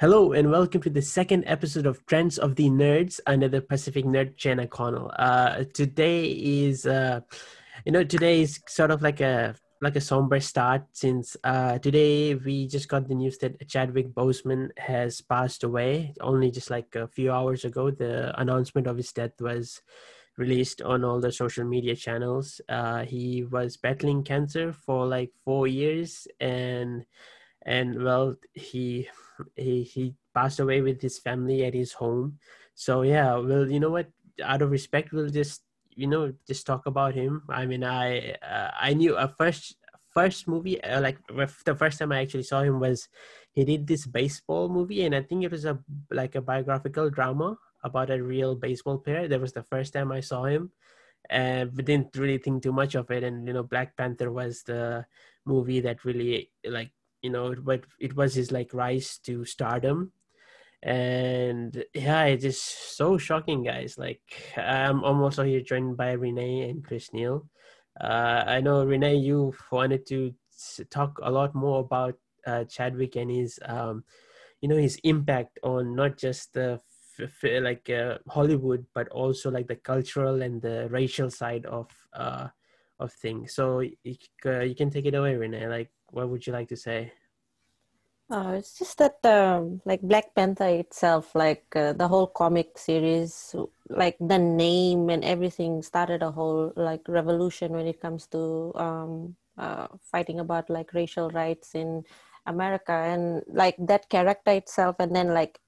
Hello and welcome to the second episode of Trends of the Nerds under the Pacific Nerd Jenna Connell. Uh, today is, uh, you know, today is sort of like a like a somber start since uh, today we just got the news that Chadwick Boseman has passed away. Only just like a few hours ago, the announcement of his death was released on all the social media channels. Uh, he was battling cancer for like four years and and well he he he passed away with his family at his home. So yeah well you know what? Out of respect we'll just you know just talk about him. I mean i uh, i knew a first first movie uh, like the first time i actually saw him was he did this baseball movie and i think it was a like a biographical drama about a real baseball player. That was the first time i saw him and we didn't really think too much of it and you know black panther was the movie that really like you know but it was his like rise to stardom. And yeah it's just so shocking guys. Like i'm also here joined by renee and chris neal. Uh, i know renee you wanted to talk a lot more about uh, chadwick and his um, you know his impact on not just the like uh, hollywood but also like the cultural and the racial side of uh, of things. So you, uh, you can take it away renee. Like what would you like to say? Uh, it's just that um, like Black Panther itself, like uh, the whole comic series, like the name and everything started a whole like revolution when it comes to um, uh, fighting about like racial rights in America and like that character itself, and then like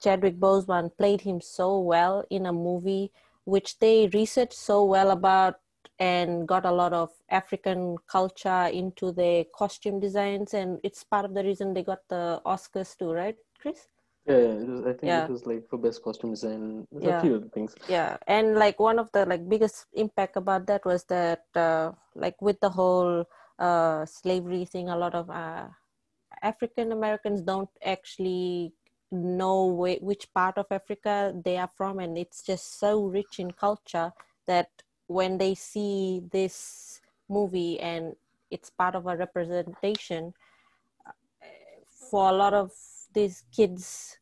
Chadwick Boseman played him so well in a movie which they researched so well about and got a lot of African culture into the costume designs, and it's part of the reason they got the Oscars too, right, Chris? Yeah, was, I think yeah. it was like for best costume design. yeah. a few other things. Yeah, and like one of the like biggest impact about that was that uh, like with the whole uh, slavery thing, a lot of uh, African Americans don't actually know wh- which part of Africa they are from, and it's just so rich in culture that when they see this movie and it's part of a representation for a lot of these kids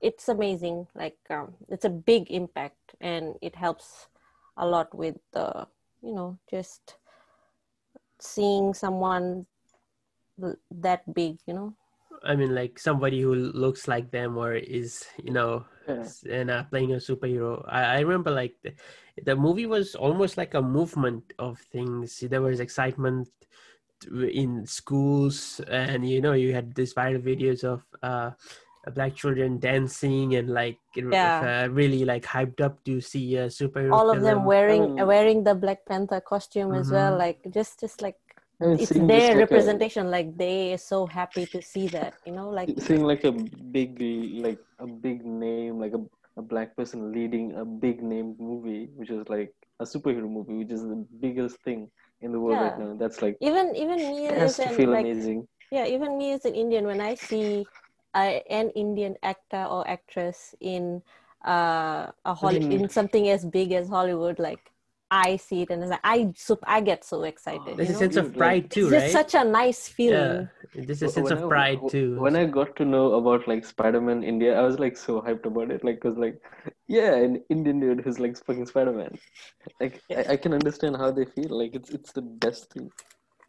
it's amazing. Like um, it's a big impact and it helps a lot with the you know just seeing someone that big you know I mean, like somebody who looks like them or is, you know, yeah. and uh, playing a superhero. I, I remember like the, the movie was almost like a movement of things. There was excitement in schools, and you know, you had these viral videos of uh, black children dancing and like yeah. uh, really like hyped up to see a superhero. All of film. them wearing oh. wearing the Black Panther costume mm-hmm. as well, mm-hmm. like just just like it's their representation a, like they are so happy to see that you know like seeing like a big like a big name like a, a black person leading a big name movie which is like a superhero movie which is the biggest thing in the world yeah. right now that's like even even me has to feel like, amazing yeah even me as an indian when i see uh, an indian actor or actress in uh a Holly- mm. in something as big as hollywood like I see it and it's like I so I get so excited. There's a know? sense of pride too, it's right? It's such a nice feeling. Yeah. There's a sense when of pride I, too. When I got to know about like Spider-Man India, I was like so hyped about it. Like, cause like, yeah, an Indian dude who's like fucking Spider-Man. Like, yeah. I, I can understand how they feel. Like, it's it's the best thing.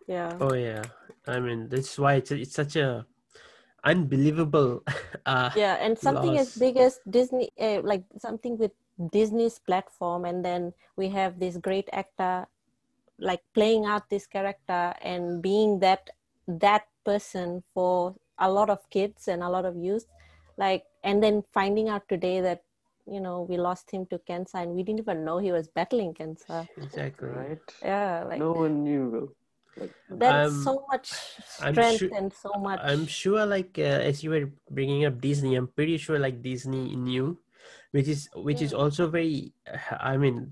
Yeah. Oh yeah. I mean, that's why it's it's such a unbelievable. Uh, yeah, and something loss. as big as Disney, uh, like something with Disney's platform, and then we have this great actor like playing out this character and being that that person for a lot of kids and a lot of youth. Like and then finding out today that you know we lost him to cancer and we didn't even know he was battling cancer. Exactly. Right. Yeah like no one knew like, that's um, so much strength sure, and so much i'm sure like uh, as you were bringing up disney i'm pretty sure like disney knew which is which yeah. is also very i mean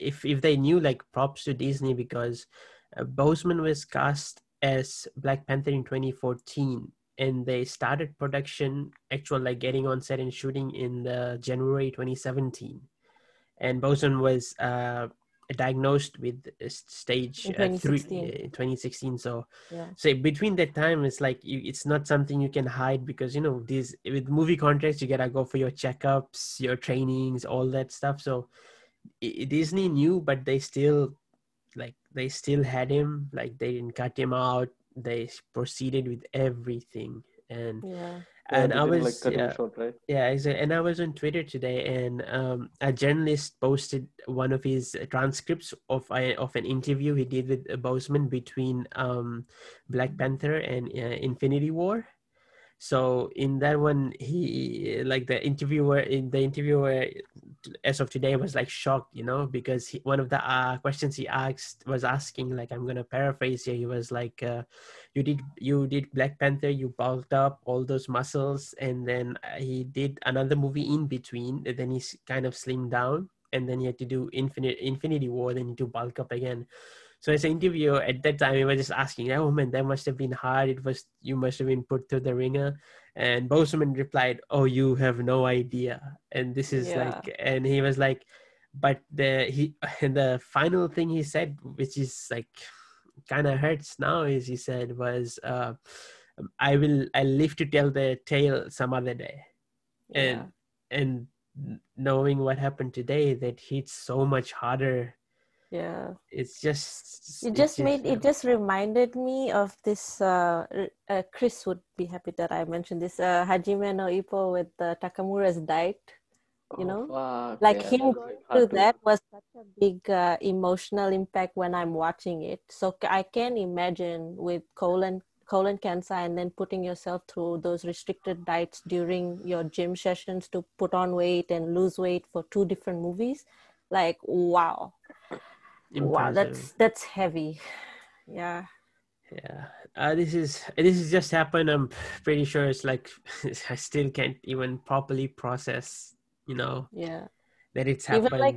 if if they knew like props to disney because uh, boseman was cast as black panther in 2014 and they started production actual like getting on set and shooting in the january 2017 and boseman was uh diagnosed with uh, stage In uh, three uh, in 2016 so Yeah. so between that time it's like you, it's not something you can hide because you know these with movie contracts you gotta go for your checkups your trainings all that stuff. So I- disney knew but they still like they still had him. Like they didn't cut him out. They proceeded with everything. And Yeah. Yeah, and they i was like yeah, short, right? yeah, exactly. And I was on Twitter today, and um, a journalist posted one of his transcripts of a, of an interview he did with Boseman between um, Black Panther and uh, Infinity War. So in that one, he like the interviewer in the interviewer as of today was like shocked, you know, because he, one of the uh, questions he asked was asking like I'm gonna paraphrase here. He was like, uh, "You did you did Black Panther, you bulked up all those muscles, and then uh, he did another movie in between. And then he's kind of slimmed down, and then he had to do Infinite Infinity War, then he to bulk up again." So as an interviewer at that time, he was just asking, "Oh man, that must have been hard. It was you must have been put through the ringer." And Boseman replied, "Oh, you have no idea." And this is Yeah. like, and he was like, "But the he and the final thing he said, which is like, kind of hurts now, is he said was, uh, "I will, I live to tell the tale some other day." And and knowing what happened today, that hits so much harder. Yeah. It's just It it's just made it just reminded me of this. Uh, uh, Chris would be happy that I mentioned this. Uh, Hajime no Ippo with uh, Takamura's diet. You Oh, know, fuck, like yeah, him going through to- that was such a big uh, emotional impact when I'm watching it. So i can imagine with colon colon cancer and then putting yourself through those restricted diets during your gym sessions to put on weight and lose weight for two different movies. Like wow, wow, that's that's heavy. Yeah. yeah uh, this is this has just happened i'm pretty sure it's like i still can't even properly process you know Yeah. that it's Even, like,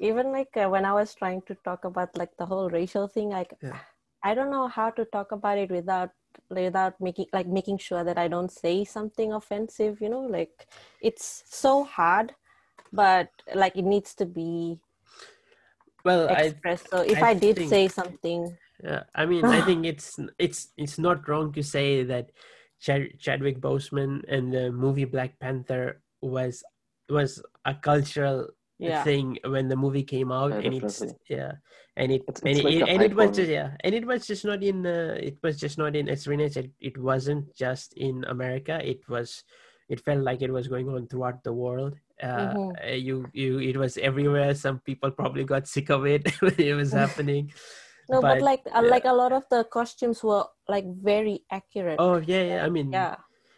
Even like uh, when I was trying to talk about like the whole racial thing, like Yeah. I don't know how to talk about it without without making like making sure that I don't say something offensive, you know, like it's so hard, but like it needs to be well i expressed. so if I I, did think- say something, yeah, i mean i think it's it's it's not wrong to say that Chad, chadwick boseman and the movie black panther was was a cultural yeah, thing when the movie came out Yeah, and it's yeah and it It's- and, it's it, like a and it was just, yeah and it was just not in uh, it was just not in as Renee said it wasn't just in America. It was it felt like it was going on throughout the world uh, Mhm. uh, you you it was everywhere some people probably got sick of it when it was happening no, but, but, like uh, yeah. like a lot of the costumes were like very accurate. oh yeah yeah I mean yeah,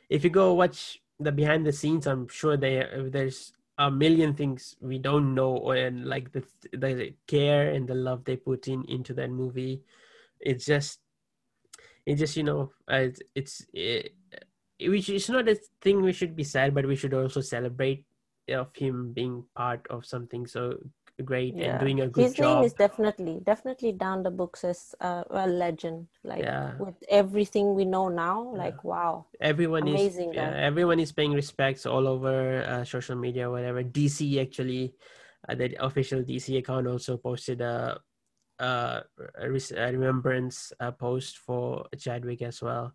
if you go watch the behind the scenes i'm sure there there's a million things we don't know and like the the care and the love they put in into that movie it's just it just you know uh, it's it's it, which is not a thing we should be sad but we should also celebrate of him being part of something so great yeah. and doing a good His job name is definitely definitely down the books as uh, a legend. Like Yeah. with everything we know now, like wow. everyone Amazing is yeah, everyone is paying respects all over uh, social media whatever dc actually uh, the official dc account also posted a, a, a remembrance uh, post for chadwick as well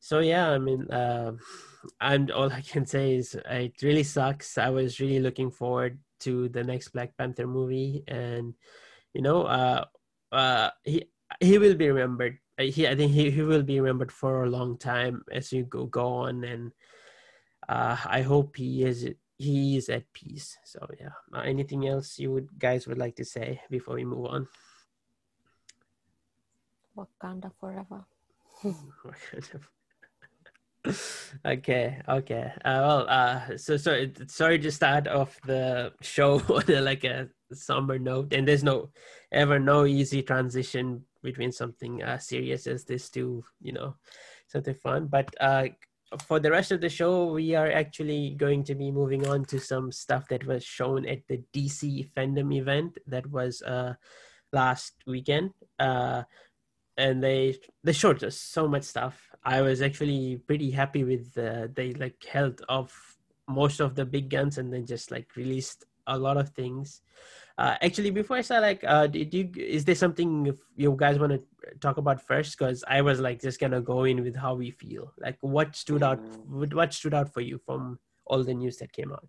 so yeah i mean um and all i can say is uh, it really sucks. I was really looking forward to the next black panther movie and you know uh uh he he will be remembered. Uh, he i think he, he will be remembered for a long time as you go go on and uh i hope he is he is at peace. So yeah uh, anything else you would guys would like to say before we move on? Wakanda forever. okay okay. Uh, well uh so so it- sorry to start off the show on like a somber note. And there's no ever no easy transition between something uh serious as this to you know something fun. But uh for the rest of the show we are actually going to be moving on to some stuff that was shown at the dc fandom event that was uh last weekend. Uh and they they showed us so much stuff. I was actually pretty happy with uh, they like held off most of the big guns and then just like released a lot of things. Uh, actually, before I start, like, uh, did you is there something you guys want to talk about first? Because I was like just gonna go in with how we feel. Like, what stood out? Mm. What stood out for you from all the news that came out?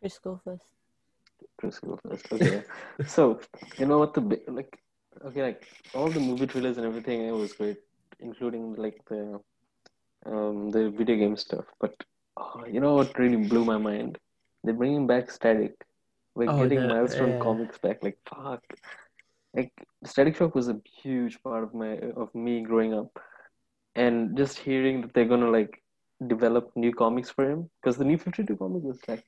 Chris, go first. Chris go first. Okay. so you know what the big like okay like all the movie trailers and everything it was great, including like the um the video game stuff. But oh, you know what really blew my mind? They're bringing back Static. We're Oh, getting the- Milestone yeah. comics back. Like fuck. Like Static Shock was a huge part of my of me growing up, and just hearing that they're gonna like develop new comics for him because the New Fifty Two comic was like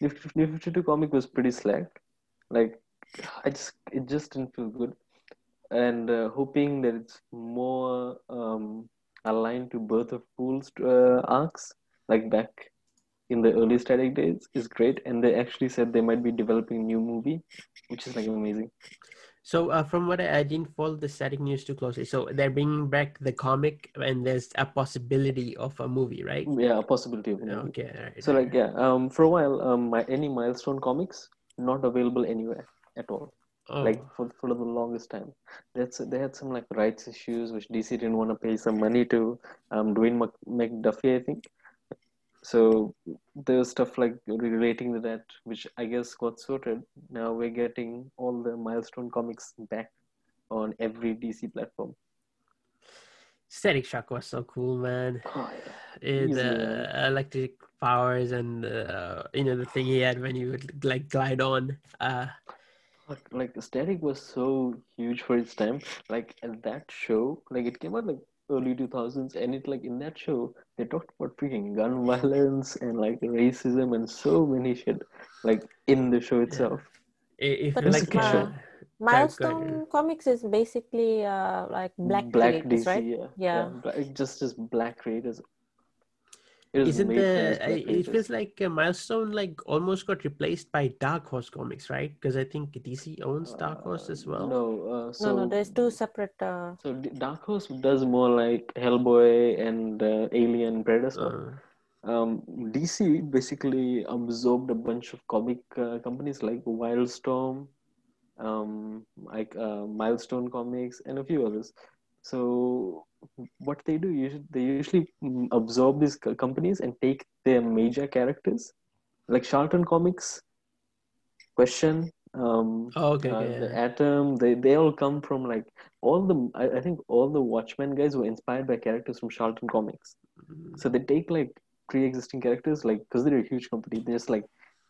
New 52 comic was pretty slack. Like, I just it just didn't feel good, and uh, hoping that it's more um, aligned to Birth of Fools uh, arcs, like back in the early Static days, is great. And they actually said they might be developing a new movie, which is like amazing. So, uh, from what I, I didn't follow the static news too closely. So they're bringing back the comic, and there's a possibility of a movie, right? Yeah, a possibility of a movie. Okay. all right, So like yeah, um, for a while, um, my any milestone comics not available anywhere at all. Oh, like for, for the longest time. That's they had some like rights issues which DC didn't want to pay some money to um Dwayne Mc, McDuffie, I think. So there was stuff like relating to that, which I guess got sorted. Now we're getting all the milestone comics back on every DC platform. Static Shock was so cool, man. Oh yeah. It, uh, electric powers and uh, you know the thing he had when he would like glide on. Uh, Like, like Static was so huge for its time. Like at that show, like it came out like early two thousands, and it like in that show they talked about freaking gun violence and like racism and so many shit, like in the show itself. it, it But feels like, like uh, uh, Milestone Comics is basically uh, like black, Black creators, DC, right? yeah, Yeah. Bla- just just black creators. It was isn't the I- it feels like uh, milestone like almost got replaced by dark horse comics right because i think dc owns dark horse Uh, as well No, uh, so no, no, there's two separate. Uh, So Dark Horse does more like Hellboy and uh, Alien Predator. Uh, um, DC basically absorbed a bunch of comic uh, companies like Wildstorm, um, like uh, Milestone Comics, and a few others. So what they do, usually, they usually mm, absorb these companies and take their major characters, like Charlton Comics, Question, um, oh, okay, uh, the. Atom. They they all come from like all the. I, I think all the Watchmen guys were inspired by characters from Charlton Comics. Mm. So they take like pre-existing characters, like because they're a huge company, they just like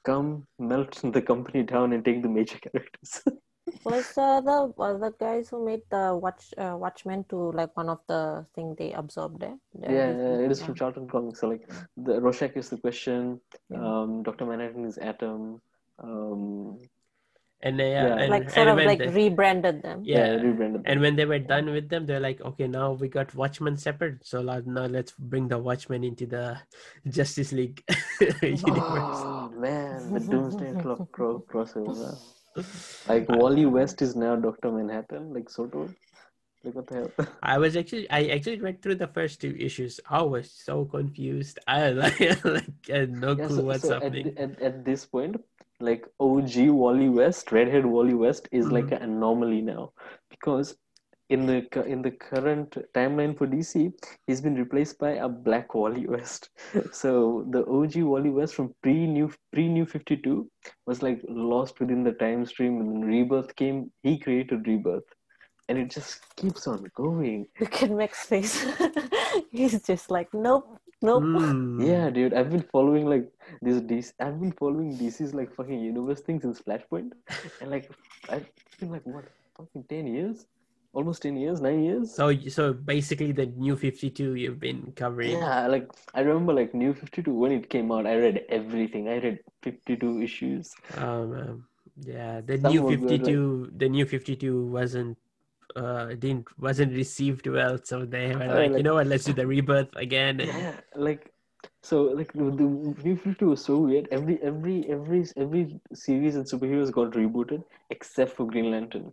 come melt the company down and take the major characters. Was uh, the was the guys who made the Watch uh, Watchmen to like one of the thing they absorbed there? yeah, There yeah, it is yeah. from Charlton Comics. So like the Rorschach is the question. Yeah. Um, Doctor Manhattan is Atom. Um, and they Yeah. uh, and, like sort and of like they- rebranded them. yeah, yeah, rebranded. and when they were done with them they're like okay now we got watchmen separate so like, now let's bring the watchmen into the justice league universe Oh man, the Doomsday Clock crossover. Like Wally West is now Doctor Manhattan, like sort of. Like what the hell? I was actually I actually read through the first two issues. I was so confused. I like, like I no Yeah, clue so, what's so happening. the- at, at this point, like OG Wally West, redhead Wally West is like Mhm. an anomaly now because in the in the current timeline for DC, he's been replaced by a black Wally West. So the OG Wally West from pre new pre new Fifty Two was like lost within the time stream. And when Rebirth came, he created Rebirth, and it just keeps on going. Look at Mac's face. He's just like, nope, nope. Mm. Yeah, dude, I've been following like this DC. I've been following DC's like fucking universe things in Flashpoint, and like I've been like what fucking ten years, almost ten years, nine years. So so basically the new 52 you've been covering. Yeah, like I remember like New Fifty Two when it came out. I read everything. I read fifty two issues. Um, um, yeah, the Some new were good, like- 52 the new 52 wasn't uh didn't wasn't received well so they were Uh, like, you know what let's do the rebirth again Yeah, like so like the, the New Fifty Two was so weird. Every every every every series and superheroes got rebooted except for Green Lantern.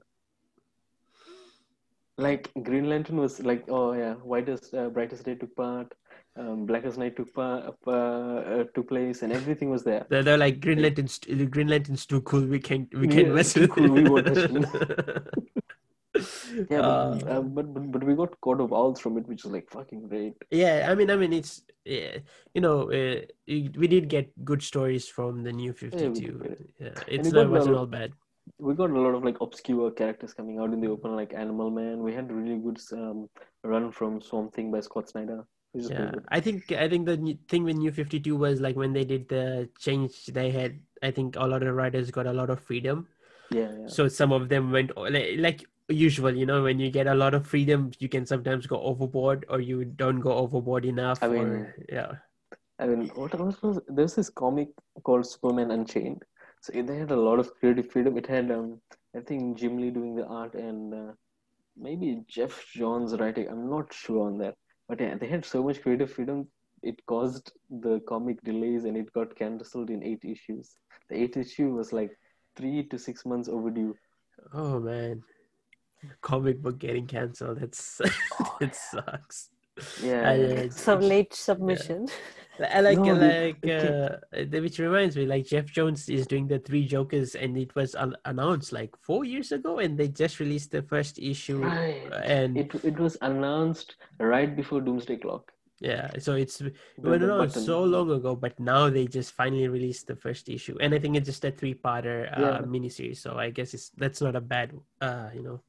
Like Green Lantern was like, oh yeah, whitest uh, brightest day took part. um, Blackest Night took pa- pa- uh, took place, and everything was there. They're, they're like Green Lantern's. Green Lantern's too cool. We can't. We can't Yeah, mess with cool, we won't it. Yeah, Uh, but, uh, but, but but we got Court of Owls from it, which is like fucking great. yeah, I mean, I mean, it's yeah, you know, uh, we did get good stories from the new Fifty Two. did. Yeah, it's not wasn't all bad. We got a lot of like obscure characters coming out in the open, like Animal Man. We had a really good um, run from Swamp Thing by Scott Snyder, which is pretty Yeah. I think I think the thing with New Fifty Two was like when they did the change, they had I think a lot of writers got a lot of freedom. Yeah, yeah. So some of them went like, like usual, you know, when you get a lot of freedom, you can sometimes go overboard or you don't go overboard enough. I mean, or, yeah, I mean, what else was there's this comic called Superman Unchained. So it- they had a lot of creative freedom. It had, um, I think, Jim Lee doing the art and uh, maybe Geoff Johns writing. I'm not sure on that, but yeah, they had so much creative freedom. It caused the comic delays, and it got cancelled in eight issues. The eighth issue was like three to six months overdue. Oh man, comic book getting canceled. That's it sucks. Yeah, I, yeah. uh, Some late submission. I like No, like the uh, the- which reminds me, like Geoff Johns is doing the Three Jokers, and it was un- announced like four years ago, and they just released the first issue, Right. and It it was announced right before Doomsday Clock. yeah, so it's it The- went the announced so long ago, but now they just finally released the first issue, and I think it's just a three-parter uh, Yeah. miniseries. So I guess it's that's not a bad, uh, you know.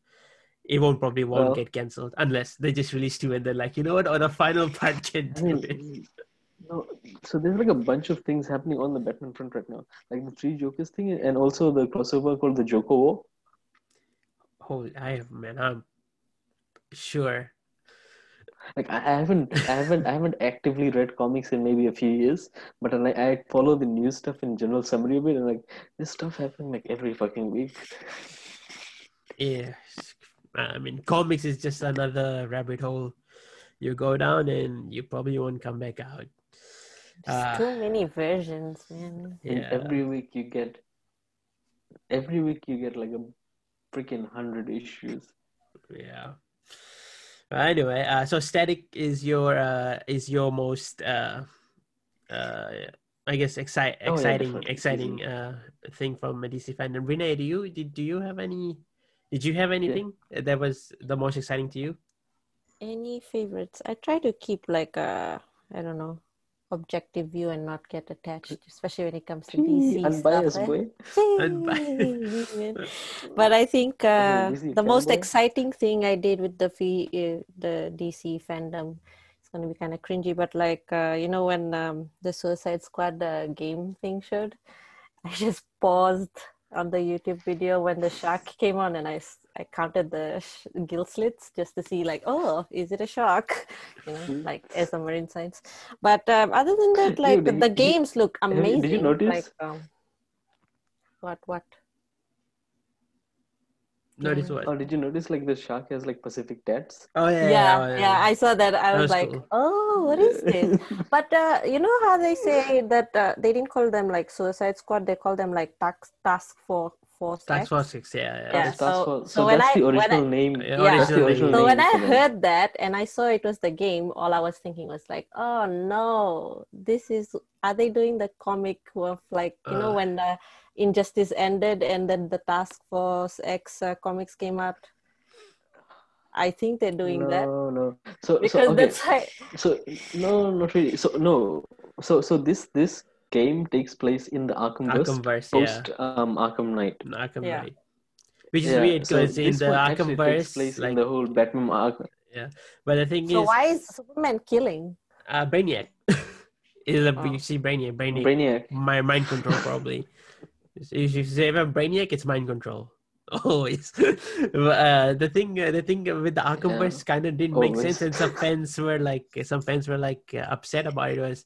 It won't probably won't Well- get cancelled unless they just release two and they're like, you know what, on a final part can I do mean, it. No, so there's like a bunch of things happening on the Batman front right now, like the three Jokers thing, and also the crossover called the Joker War. Holy, I have man, I'm sure. Like I haven't, I haven't, I haven't actively read comics in maybe a few years, but I, I follow the news stuff in general summary of it, and like this stuff happening like every fucking week. Yeah, I mean, comics is just another rabbit hole. You go down and you probably won't come back out. There's Ah. too many versions, man. And Yeah, every week you get, every week you get like a freaking hundred issues. yeah. Anyway, uh, so static is your uh, is your most uh, uh, I guess excite, Oh, yeah, exciting exciting uh, thing from a DC fandom. Renee, do you did do you have any? Did you have anything that was the most exciting to you? Any favorites? I try to keep like a I don't know objective view and not get attached, especially when it comes to DC Unbiased stuff. boy. Unbiased. but I think uh, the most exciting thing I did with the fee, uh, the DC fandom, it's gonna be kind of cringy, but like uh, you know when um, the Suicide Squad uh, game thing showed, I just paused on the YouTube video when the shark came on, and I I counted the sh- gill slits just to see like oh is it a shark, you know Hmm. like as a marine science. But um, other than that, like did the you- games look amazing. did you notice- Like um, what what? Notice what? Oh, did you notice like the shark has like Pacific tats? Oh yeah, yeah, oh, yeah, I saw that. I That was, was like, cool. oh, what is this? but uh, you know how they say that uh, they didn't call them like Suicide Squad; they call them like Task Task for Force. Tax X. Force Six. Yeah, yeah. Yeah, That's- that's so- so so when that's I- the when original name. Yeah. That's the original original So name when I heard that and I saw it was the game, all I was thinking was like, oh no, this is. Are they doing the comic of like you know Uh. when the Injustice ended and then the Task Force X uh, comics came out? I think they're doing no, that no. So, because so okay. that's how. So no, not really. So no. So so this this game takes place in the Arkhamverse Arkhamverse. Yeah, post um Arkham Knight. Arkham Yeah. Knight. Which is Yeah, weird so because in the one actually takes Arkhamverse, place like, in the whole Batman arc. but the thing is So is, why is Superman killing? uh, Brainiac is a Oh. you see Brainiac, Brainiac, Brainiac. my mind control probably. if you say about Brainiac, it's mind control. Always. But, uh, the thing, uh, the thing with the Arkhamverse kind of didn't make sense, and some fans were like, some fans were like uh, upset about it. Was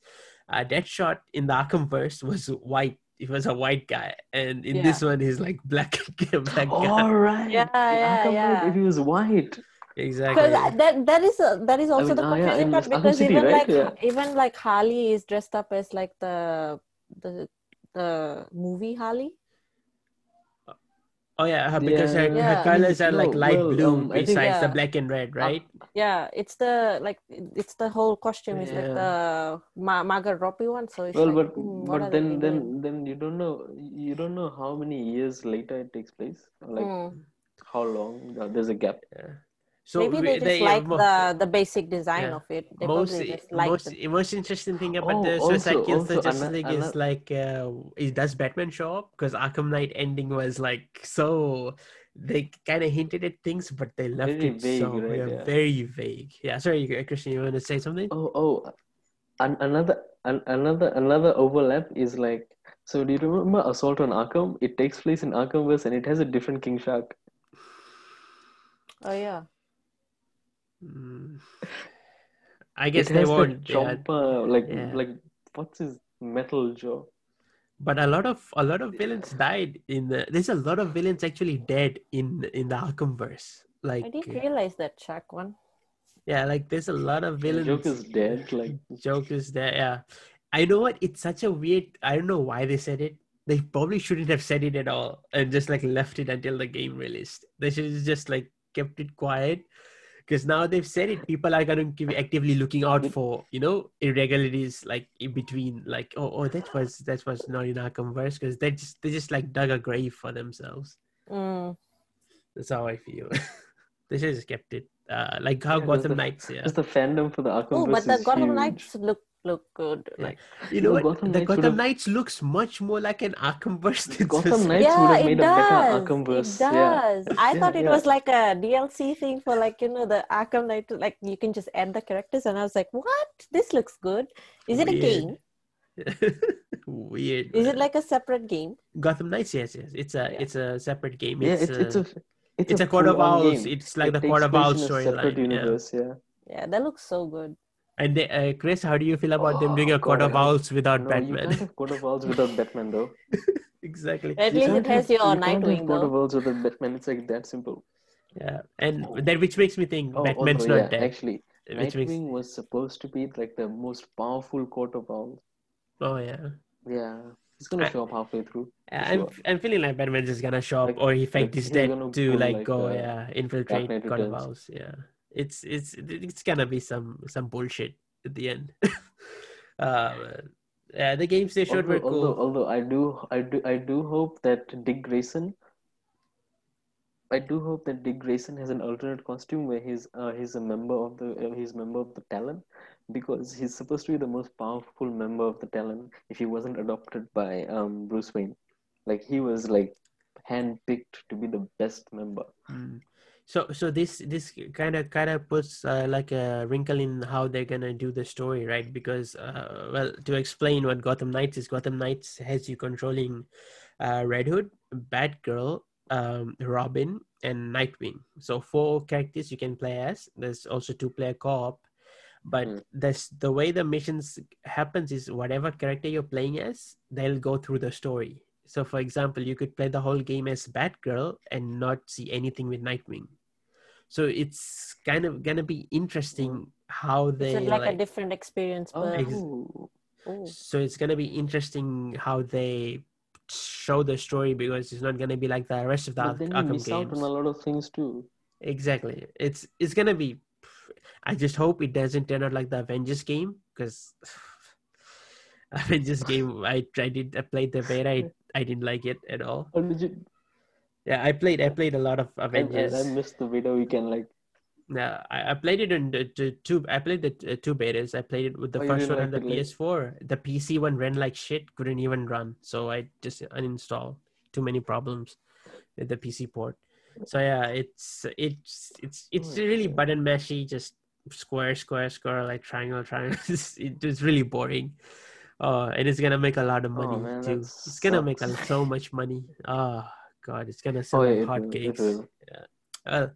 uh, Deadshot in the Arkhamverse was white. He was a white guy, and in this one, he's like black, black guy. All right. Yeah, yeah, Arkham yeah. If he was white. Exactly. Because that that is a, that is also mean, the yeah, confusing in part Arkham because City, even right? like Yeah. even like Harley is dressed up as like the the the movie Harley. Oh yeah, her- because her, her Yeah. colors are like light well, blue um, I think- besides the black and red, right? Yeah, it's the like it's the whole costume is like the Ma- Margot Robbie one. So it's well, like, but hmm, but are then doing? then then you don't know you don't know how many years later it takes place. Like Hmm. how long? Uh, there's a gap. Yeah. So Maybe they just they- like mo- the the basic design yeah. of it. They most probably just like most the most interesting thing about Oh, the Suicide also- Kills the also Justice ano- League is ano- like uh, is does Batman show up? Because Arkham Knight ending was like so they kind of hinted at things, but they left Very it vague, so right? yeah, Yeah. very vague. Yeah, sorry, Christian, you want to say something? Oh oh, an- another an- another another overlap is like. So do you remember Assault on Arkham? It takes place in Arkhamverse and it has a different King Shark. oh yeah. Mm. I guess it they has won't. that Yeah. like Yeah. like what's his metal jaw? But a lot of a lot of villains died in the. There's a lot of villains actually dead in in the Arkhamverse. Like I didn't realize that Chuck one. yeah, like there's a lot of villains. Joker's dead. Like Joker's dead. Yeah, I know what. It's such a weird. I don't know why they said it. They probably shouldn't have said it at all and just like left it until the game released. They should have just like kept it quiet. Because now they've said it, people are gonna be actively looking out for you know irregularities like in between, like oh oh that was that was not in Arkhamverse because they just they just like dug a grave for themselves. Mm. That's how I feel. they should have just kept it. Uh, like how Yeah, 'cause Gotham the- Knights, yeah. just the fandom for the Arkham. Oh, but the is Gotham huge. Knights look look good. Yeah. Like You know No, what? Gotham the Knights Gotham have- Knights looks much more like an Arkhamverse than Gotham Suicide- Knights would yeah, have it made a better does. Arkhamverse. It Yeah. does. I thought it Yeah. was like a DLC thing for like you know the Arkham Knight. Like you can just add the characters, and I was like, what? This looks good. Is it a game? Weird. Is it like a separate game? Gotham Knights? Yes, yes. It's a Yeah. it's a separate game. Yeah, It's, it's it's uh, a it's, it's a Court of full-on Owls. game. It's like It the takes Court of place Owls in storyline. Yeah. Yeah. Yeah, that looks so good. And they, uh, Chris, how do you feel about them doing Oh, a Court God, of I- Owls without no, you can't Batman? have Court of Owls without Batman though. exactly. At least it has your you can't have Nightwing Court of though. Owls without Batman. It's like that simple. Yeah, and that which makes me think Oh, Batman's although, not yeah, dead. actually, Which makes Nightwing was supposed to be like the most powerful Court of Owls. oh yeah. Yeah, he's gonna I- show up halfway through. I'm sure. I'm feeling like Batman's just gonna show up, Like- or he fact like he's he's dead gonna like, like, go uh, yeah infiltrate Knight of Returns. Owls. Yeah, it's it's it's gonna be some some bullshit at the end. uh, yeah, the games they showed although, were cool. although, although I do, I do, I do hope that Dick Grayson. I do hope that Dick Grayson has an alternate costume where he's uh, he's a member of the uh, he's member of the Talon, because he's supposed to be the most powerful member of the Talon if he wasn't adopted by um Bruce Wayne, like he was like handpicked to be the best member. Mm. So so this this kind of kind of puts uh, like a wrinkle in how they're gonna do the story, right? Because uh, well, to explain what Gotham Knights is, Gotham Knights has you controlling uh, Red Hood, Batgirl, um, Robin, and Nightwing. So four characters you can play as. There's also two player co-op, but Mm. that's the way the missions happens is whatever character you're playing as, they'll go through the story. So, for example, you could play the whole game as Batgirl and not see anything with Nightwing. So it's kind of gonna be interesting how they it like, like. a different experience? Oh, But ex- Ooh. so it's gonna be interesting how they show the story because it's not gonna be like the rest of the but Ar- then you Arkham miss out on a lot of things too. Exactly. It's it's gonna be. I just hope it doesn't turn out like the Avengers game because Avengers game. I tried it. I played the beta. I, I didn't like it at all. Or did you? Yeah, I played. I played a lot of I, I, Avengers. I missed the video weekend. Like, Yeah, I, I played it in the, two. I played the uh, two betas. I played it with the Oh, first one on the like it, like- PS4. The PC one ran like shit. Couldn't even run. So I just uninstalled. Too many problems with the PC port. So yeah, it's it's it's it's Oh, really button mashy. Just square, square, square, like triangle, triangle. It's, it's really boring. Uh, and it's gonna make a lot of money Oh, man, too. It's gonna make a, so much money. Oh god, it's gonna sell oh yeah, hotcakes. will, Uh,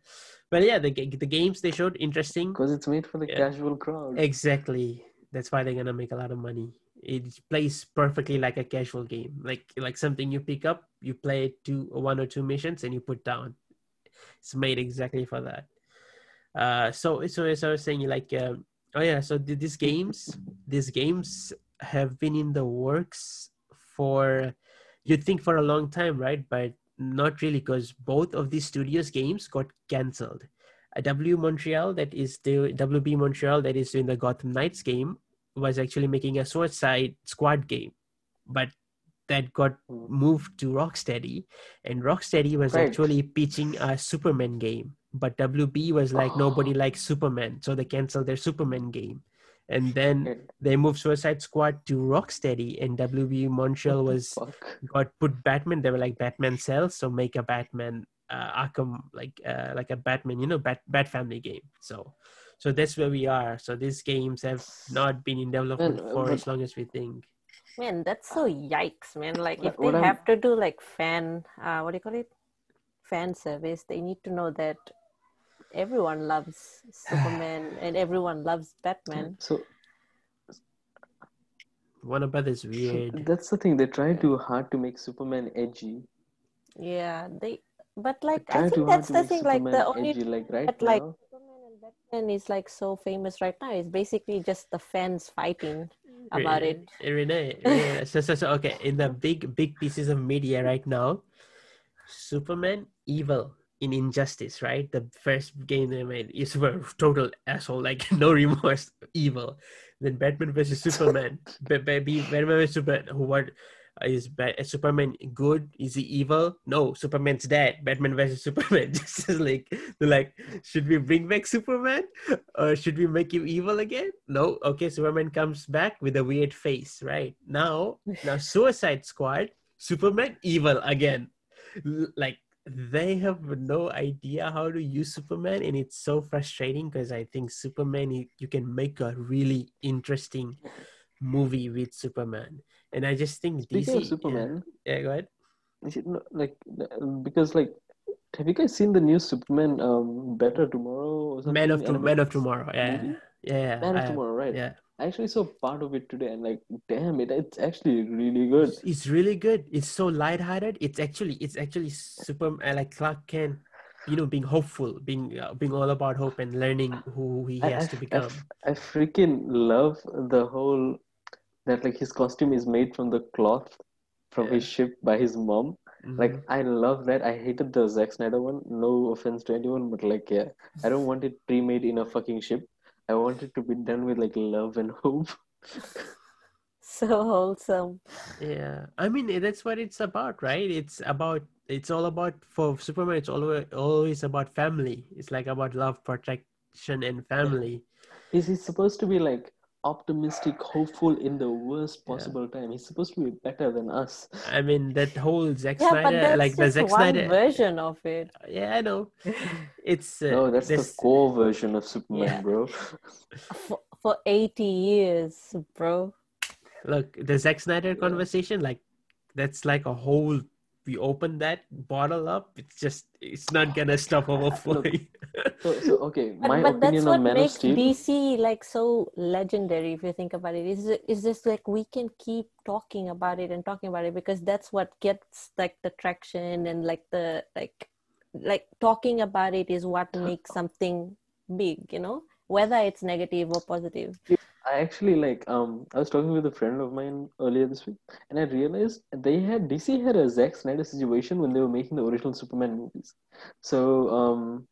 but yeah, the the games they showed interesting. because it's made for the Yeah. casual crowd. Exactly. That's why they're gonna make a lot of money. It plays perfectly like a casual game, like like something you pick up, you play two one or two missions, and you put down. It's made exactly for that. Uh, so so as I was saying, like, um, oh yeah, so th- these games, these games have been in the works for, you'd think for a long time, right? But not really, because both of these studios games got cancelled. W Montreal, that is the WB Montreal, that is doing the Gotham Knights game, was actually making a Suicide Squad game, but that got moved to Rocksteady, and Rocksteady was Right. actually pitching a Superman game, but WB was like nobody Oh. likes Superman, so they canceled their Superman game, and then they moved Suicide Squad to Rocksteady, and WB Montreal was got put Batman. They were like Batman sells, so make a Batman uh, Arkham like uh, like a Batman, you know, Bat Bat Family game. So, so that's where we are. So these games have not been in development Man, uh, for but- as long as we think. Man, that's so yikes, man. Like if they what I'm- have to do like fan, uh, what do you call it? Fan service. They need to know that everyone loves Superman and everyone loves Batman. So, Warner Brothers so weird. that's the thing. They try too hard to make Superman edgy. Yeah, they. But like, Try I think that's the make thing. Like the only edgy. Like right but, like, now, Superman and Batman is like so famous right now. It's basically just the fans fighting about it. Renee, Renee, so, so, so, okay, in the big, big pieces of media right now, Superman evil in Injustice, right? The first game they made is a total asshole, like no remorse, evil. Then Batman versus Superman, Batman versus Superman. Who what is ba- is Superman good? Is he evil? No, Superman's dead. Batman versus Superman. Just like they're like, should we bring back Superman? or should we make him evil again? No. Okay, Superman comes back with a weird face, right? Now, now Suicide Squad, Superman evil again. Like they have no idea how to use Superman, and it's so frustrating because I think Superman you, you can make a really interesting movie with Superman, and I just think DC. speaking yeah. Superman, Yeah, go ahead. you should know, like because like, have you guys seen the new Superman um Better Tomorrow or something? Man of to- Man of Tomorrow. Yeah? Yeah. Man I of Tomorrow, right? Yeah. I actually saw part of it today, and like, damn it, it's actually really good. It's, really good. It's so lighthearted. It's actually it's actually super uh, like Clark Kent, you know, being hopeful, being uh, being all about hope and learning who he I, has I, to I become. f- I freaking love the whole that like his costume is made from the cloth from his ship by his mom. Like Mhm. I love that. I hated the Zack Snyder one. No offense to anyone, but like yeah, I don't want it pre-made in a fucking ship. I want it to be done with like love and hope. So wholesome. yeah, I mean eh, that's what it's about, right? It's about it's all about for Superman. It's always always about family. It's like about love, protection, and family. Is he's supposed to be like optimistic, hopeful in the worst Yeah. possible time. He's supposed to be better than us. I mean that whole Zack Yeah, but Snyder, that's like the just Zack one Snyder. version of it. Yeah, I know. It's uh, No, that's this- the core version of Superman, Yeah. bro. For, for 80 years, bro. look the Zack Snyder Yeah. conversation like that's like a whole we open that bottle up it's just it's not oh gonna stop overflowing So, so okay, But, my but that's opinion what on Man of makes Steel. DC like so legendary if you think about it. Is is just like we can keep talking about it and talking about it because that's what gets like the traction and like the like like talking about it is what makes something big, you know? Whether it's negative or positive. I actually like um I was talking with a friend of mine earlier this week and I realized they had DC had a Zack Snyder situation when they were making the original Superman movies. So um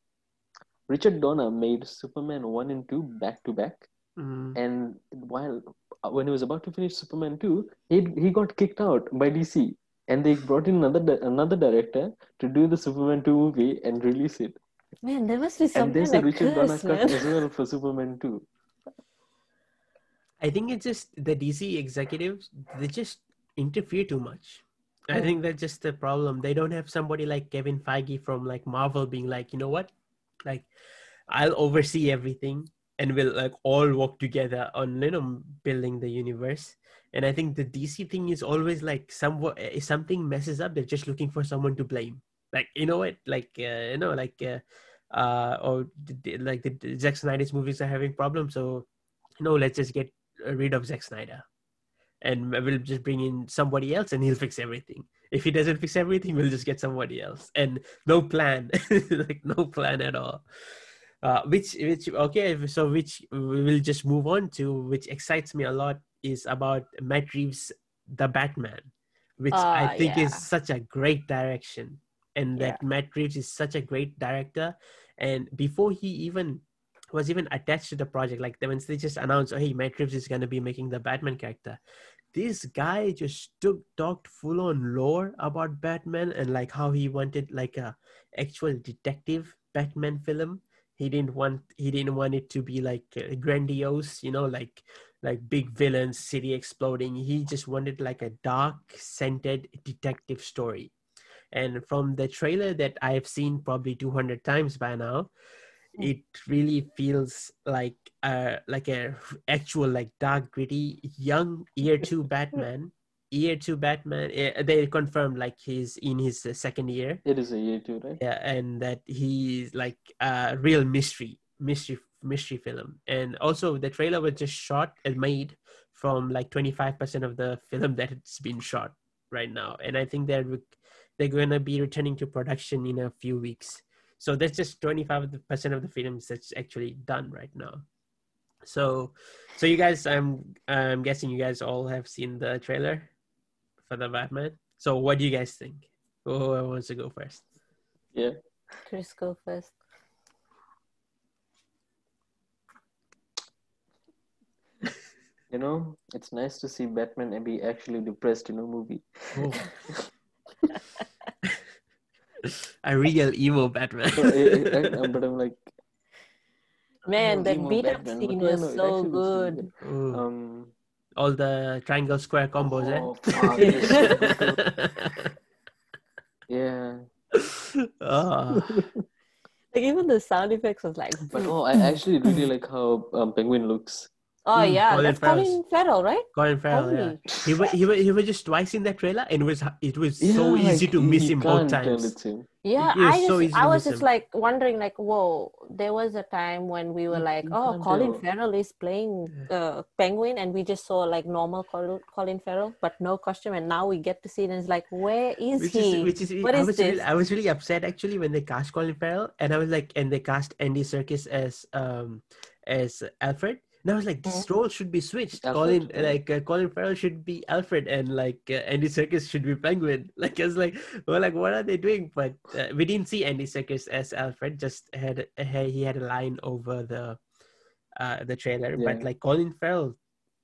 Richard Donner made Superman 1 and 2 back to back Mm. and while uh, when he was about to finish Superman 2 he he got kicked out by DC and they brought in another another director to do the Superman 2 movie and release it. Man, there must be some And there's kind a of Richard Donner curse, cut as well for Superman 2. I think it's just the dc executives they just interfere too much. I think that's just the problem. They don't have somebody like kevin feige from like marvel being like you know what? Like i'll oversee everything and we'll like all work together on you know building the universe. And i think the dc thing is always like somewhat if something messes up they're just looking for someone to blame. Like you know what? Like uh, you know like uh, uh or the, like the, the Zack Snyder's movies are having problems so you know let's just get rid of Zack Snyder. And we'll just bring in somebody else and he'll fix everything. If he doesn't fix everything we'll just get somebody else. And no plan. Like no plan at all. Uh, which which okay so which we will just move on to which excites me a lot is about Matt Reeves the Batman which I Ah, think yeah. is such a great direction. And that Matt Reeves is such a great director. And before he even was even attached to the project, like when they just announced, oh, hey, Matt Reeves is gonna be making the Batman character. This guy just took talked full on lore about Batman and like how he wanted like a actual detective Batman film. He didn't want he didn't want it to be like uh, grandiose, you know, like like big villains, city exploding. He just wanted like a dark, scented detective story. And from the trailer that I've seen probably 200 times by now, it really feels like uh like a actual like dark gritty young year two batman. Year two batman eh, they confirmed like he's in his uh, second year. It is a year two, right? yeah and that he's like a real mystery mystery mystery film. And also the trailer was just shot and made from like 25% of the film that it's been shot right now. And i think they're they're going to be returning to production in a few weeks so that's just 25% of the films that's actually done right now so so you guys i'm i'm guessing you guys all have seen the trailer for the batman so what do you guys think who wants to go first Yeah. Chris, go first. You know, it's nice to see Batman and be actually depressed in a movie. Oh. a real emo Batman. So, I- I- I- but I'm like, Man, that beat up Batman. scene was no, so actually looks good. Um, All the triangle square combos, oh, eh? yeah. oh. Like even the sound effects was like. But oh, I actually really like how um, Penguin looks. Oh Mm, yeah, Colin that's Farrell's- Colin Farrell, right? Colin Farrell, yeah. He was, he was he was just twice in that trailer, and it was it was so Yeah, easy like, to miss him both times. him. Yeah, It was I so just easy I was just him. like wondering, like, whoa, there was a time when we were like, oh, can't Colin. Farrell is playing uh, Penguin, and we just saw like normal Colin, Colin Farrell, but no costume, and now we get to see it, and it's like, where is Which he? is which is What I is was really, this? I was really upset actually when they cast Colin Farrell, and I was like, and they cast Andy Serkis as um as Alfred. And I was like, this role should be switched. Colin, yeah. like uh, Colin Farrell should be Alfred, and like uh, Andy Serkis should be Penguin. Like I was like, well, like what are they doing? But uh, we didn't see Andy Serkis as Alfred. Just had he had a line over the uh the trailer. But like Colin Farrell,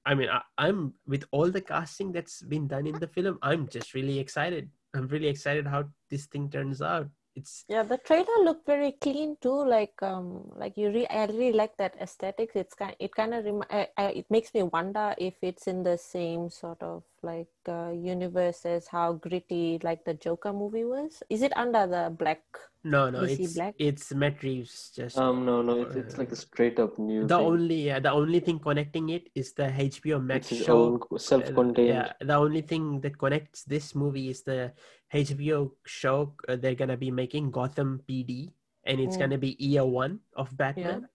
I mean, I, I'm with all the casting that's been done in the film. I'm just really excited. I'm really excited how this thing turns out. It's Yeah, the trailer looked very clean too. Like, um, like you re- I really like that aesthetics. It's kind, it kind of rem- I, I, it makes me wonder if it's in the same sort of like uh, universe as how gritty like the Joker movie was. Is it under the black? No, no, DC it's Black? it's Matt Reeves. Just Um, no, no, it's, it's like a straight up new. the thing. only yeah, the only thing connecting it is the HBO Max it's show. self-contained. Yeah, the only thing that connects this movie is the HBO show uh, they're gonna be making Gotham PD, and it's Mm. gonna be year one of Batman.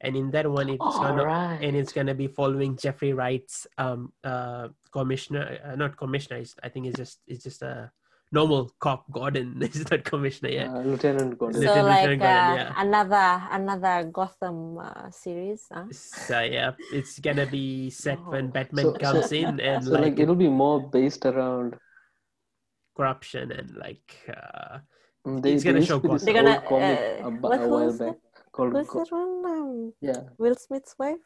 And in that one, it's All gonna right. and it's gonna be following Jeffrey Wright's um uh commissioner, uh, not commissioner. It's, I think it's just it's just a normal cop. Gordon is not commissioner yet. Uh, Lieutenant Gordon. So Lieutenant like Gordon, uh, yeah. another another Gotham uh, series. Huh? So yeah, it's gonna be set when Batman So- comes so- in and So like, like it'll be more based around. corruption and like uh mm, They, It's there gonna show to be this They're gonna, old comic uh, a, bu- a while who's back called. Who's Go- that one? Um, yeah, Will Smith's wife,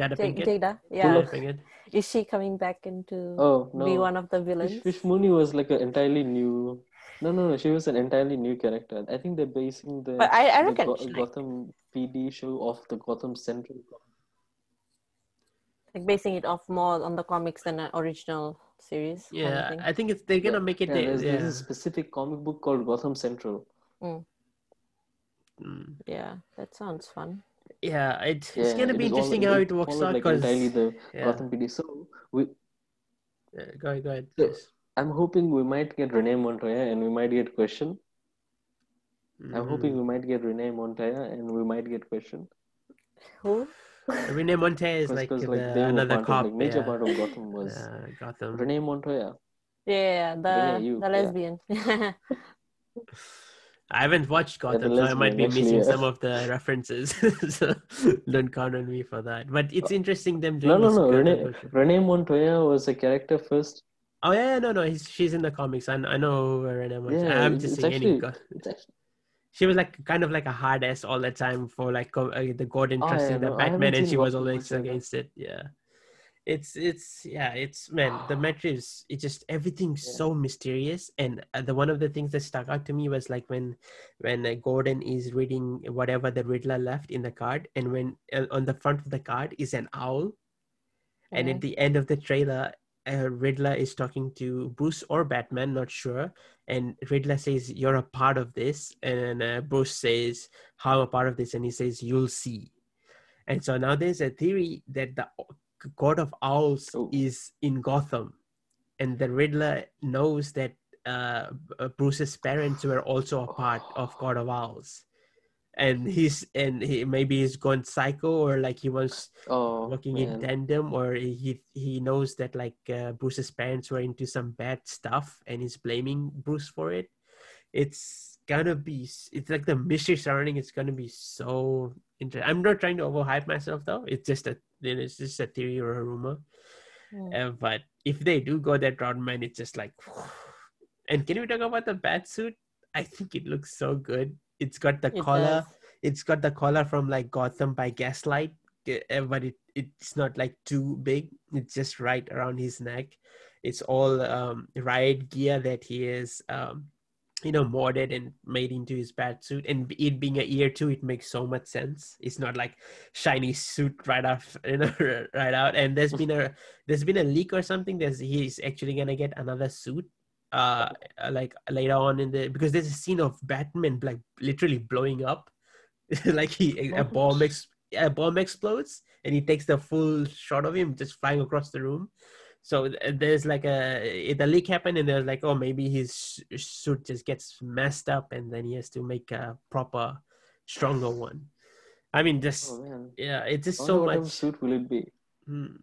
Jada J- Pinkett. Jada. Yeah, Jada Pinkett. is she coming back into Oh be one of the Fish, villains? Fish Mooney was like an entirely new. No, no, no. She was an entirely new character. I think they're basing the, But I, I the reckon Go- she, like, Gotham PD show off the Gotham Central. like basing it off more on the comics than an original series. kind of Yeah. I think it's they're gonna Yeah, make it. Yeah, the- there's, yeah. there's a specific comic book called Gotham Central. Mm. yeah, that sounds fun. Yeah, it, Yeah, it's gonna it be is all- interesting how it works followed, out like because entirely the yeah. Gotham PD. So we, Yeah, go ahead, go ahead. So- please. I'm hoping we might get Renee Montoya and we might get Question. I'm hoping Mm. we might get Renee Montoya and we might get Question. Who? Renee Monte is like, Because the, like another part cop. of, like major yeah. part of Gotham was Uh, Gotham. Renee Montoya. Yeah, the Renee, you, the yeah. lesbian. I haven't watched Yeah, Gotham, so I might be missing yeah. some of the references. so don't count on me for that. But it's interesting them No, doing no, this no. Renee, version. Renee Montoya was a character first Oh yeah, yeah, no, no, he's, she's in the comics. I, I know and I'm, Yeah, I'm just saying any actually- She was like kind of like a hard ass all the time for like uh, the Gordon Oh, yeah, trusting the no, Batman, and she was always much like that. against it. Yeah, it's it's yeah, it's man, the Matrix. It just everything's Yeah. so mysterious, and uh, the one of the things that stuck out to me was like when when uh, Gordon is reading whatever the Riddler left in the card, and when uh, on the front of the card is an owl, and Mhm. at the end of the trailer uh, riddler is talking to bruce or batman not sure and riddler says you're a part of this and uh, bruce says how a part of this and he says you'll see and so now there's a theory that the court of owls Oh. is in gotham and the riddler knows that uh, bruce's parents were also a part of court of owls. And he's and he maybe he's gone psycho or like he was oh working in tandem or he he knows that like uh, bruce's parents were into some bad stuff and he's blaming bruce for it. It's gonna be it's like the mystery surrounding it's gonna be so interesting i'm not trying to overhype myself though it's just a you know, it's just a theory or a rumor Mm. uh, but if they do go that route man it's just like and can we talk about the bat suit i think it looks so good it's got the It collar does. it's got the collar from like Gotham by Gaslight, uh, but it it's not like too big. It's just right around his neck. It's all um, riot gear that he is, um, you know, modded and made into his bat suit. And it being a year two, it makes so much sense. It's not like shiny suit right off, you know, right out. And there's been a there's been a leak or something. There's he's actually gonna get another suit uh like later on in the because there's a scene of batman like literally blowing up like he a bomb ex, a bomb explodes and he takes the full shot of him just flying across the room so there's like a the leak happened and there's like oh maybe his suit just gets messed up and then he has to make a proper stronger one i mean just Oh yeah it's just so wonder what much suit will it be? Hmm.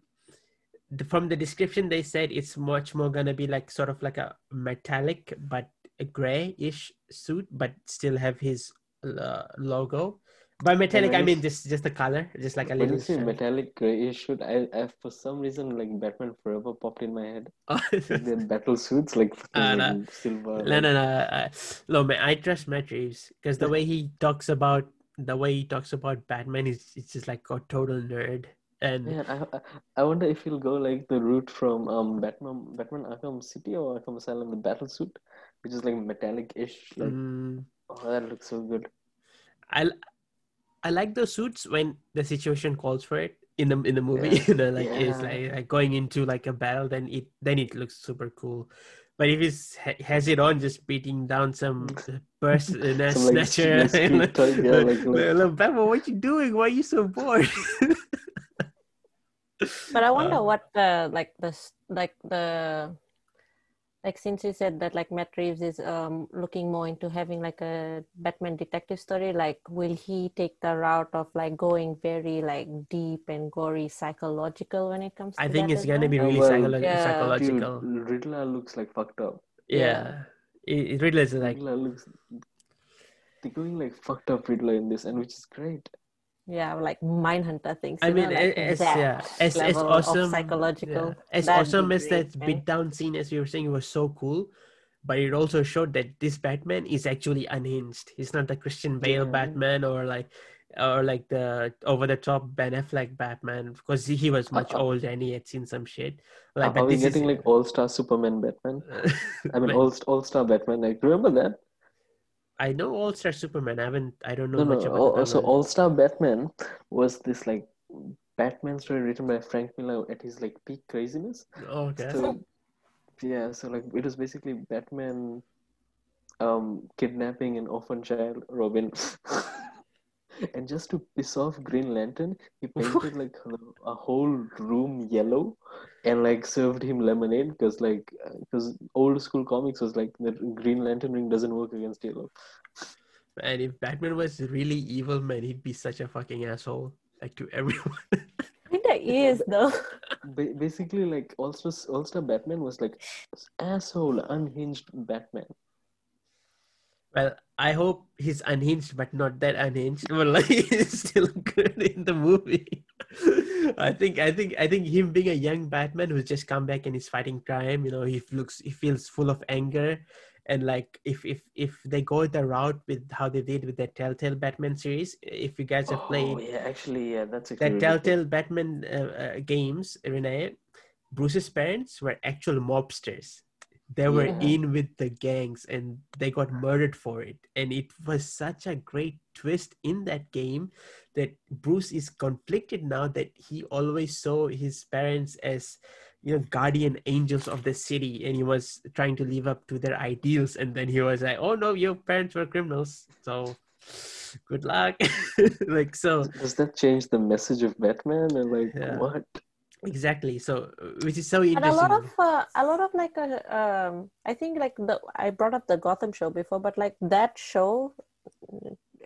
From the description they said it's much more gonna be like sort of like a metallic but a grayish suit but still have his uh, logo by metallic i mean just just the color just like a when little you say metallic grayish suit, I, I for some reason like Batman Forever popped in my head. Like no battle suits, like fucking no. silver. no like- no uh, no man i trust matt reeves because the way he talks about the way he talks about batman is it's just like a total nerd and Man, I, I wonder if he'll go like the route from um Batman Batman Arkham City or Arkham Asylum, the battle suit, which is like metallic-ish. Like, mm, oh, that looks so good. I I like those suits when the situation calls for it in the in the movie. Yeah. You know, like it's like, like going into like a battle, then it then it looks super cool. But if he's ha- has it on, just beating down some burst uh, na- Some, like, snatcher, street- street yeah, like- like- Look, Batman, what you doing? Why are you so bored? But I wonder Uh, what the like the like the like since you said that like Matt Reeves is um looking more into having like a Batman detective story, like will he take the route of like going very like deep and gory psychological when it comes to I think that it's gonna well? be really well, psycholo- Yeah. psychological. Dude, Riddler looks like fucked up. yeah, it, it really is like Riddler looks. They're going like fucked up Riddler in this, and which is great. Yeah, like Mindhunter things. I mean, know, like as that yeah, as, as awesome, psychological. yeah, as That'd awesome be as that man. beat down scene, as you were saying, was so cool. But it also showed that this Batman is actually unhinged. He's not the Christian Bale Yeah. Batman or like, or like the over the top Ben Affleck Batman because he, he was much Uh, uh. older and he had seen some shit. Like, Are we getting is, like All Star Superman Batman? I mean, All All Star Batman. Like, remember that? I know All Star Superman. I haven't. I don't know No, no. much about Oh, so All Star Batman was this like Batman story written by Frank Miller at his like peak craziness. Oh, okay. So yeah, so like it was basically Batman um kidnapping an orphan child, Robin. And just to piss off Green Lantern, he painted like a whole room yellow and like served him lemonade because like uh, because old school comics was like the Green Lantern ring doesn't work against yellow. And if Batman was really evil, man, he'd be such a fucking asshole. Like to everyone. I think that is though. Ba- basically, like All Star All Star Batman was like asshole, unhinged Batman. Well, I hope he's unhinged, but not that unhinged. But like, he's still good in the movie. I think I think I think him being a young Batman who's just come back and he's fighting crime, you know, he looks he feels full of anger. And like if if if they go the route with how they did with the Telltale Batman series, if you guys have played Oh yeah, actually, yeah, that's that good. Telltale Batman uh, uh, games, Renee, Bruce's parents were actual mobsters. They were Yeah. in with the gangs and they got murdered for it. And it was such a great twist in that game that Bruce is conflicted now that he always saw his parents as you know guardian angels of the city and he was trying to live up to their ideals and then he was like oh no your parents were criminals so good luck like so Does that change the message of Batman? And like, Yeah. what? Exactly. So, uh, which is so interesting and a lot of uh, a lot of like a um i think like the i brought up the gotham show before but like that show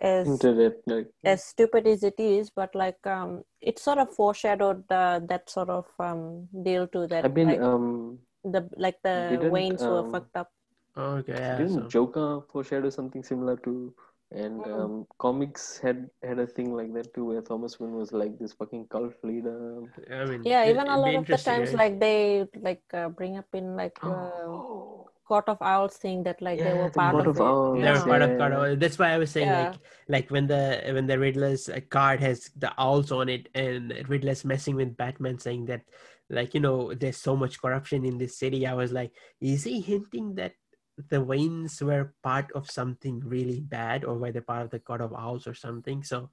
as Internet, like, as stupid as it is but like um it sort of foreshadowed uh, that sort of um deal to that I mean, like, um, the like the didn't, Waynes were um, fucked up okay. Yeah, didn't so, Joker foreshadow something similar to? And Mm. um, comics had had a thing like that too, where Thomas Wayne was like this fucking cult leader. I mean, yeah even a lot of the times right? like they like uh, bring up in like uh, Oh, court of owls thing that like they were the part Court of, of it Owls, they were yeah. part of yeah. God. That's why I was saying Yeah. like like when the when the Riddler's uh, card has the owls on it, and Riddler's messing with Batman, saying that like you know there's so much corruption in this city. I was like, is he hinting that the Waynes were part of something really bad, or were they part of the Court of Owls or something? So,